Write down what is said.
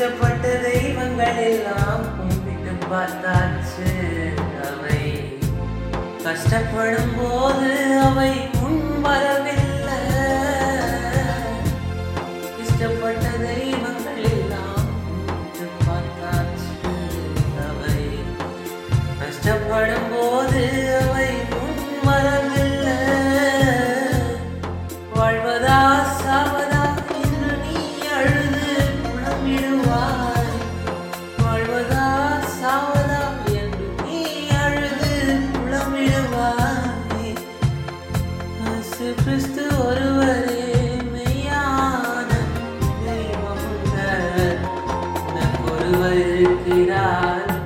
இஷ்டப்பட்ட தெய்வங்கள் எல்லாம் கும்பிட்டு பார்த்தாச்சு அவை. கஷ்டப்படும் போது அவை முன்வரவில்லை. இஷ்டப்பட்ட தெய்வங்கள் எல்லாம் கும்பிட்டு பார்த்தாச்சு அவை. கஷ்டப்படும் போது இருக்கிறார்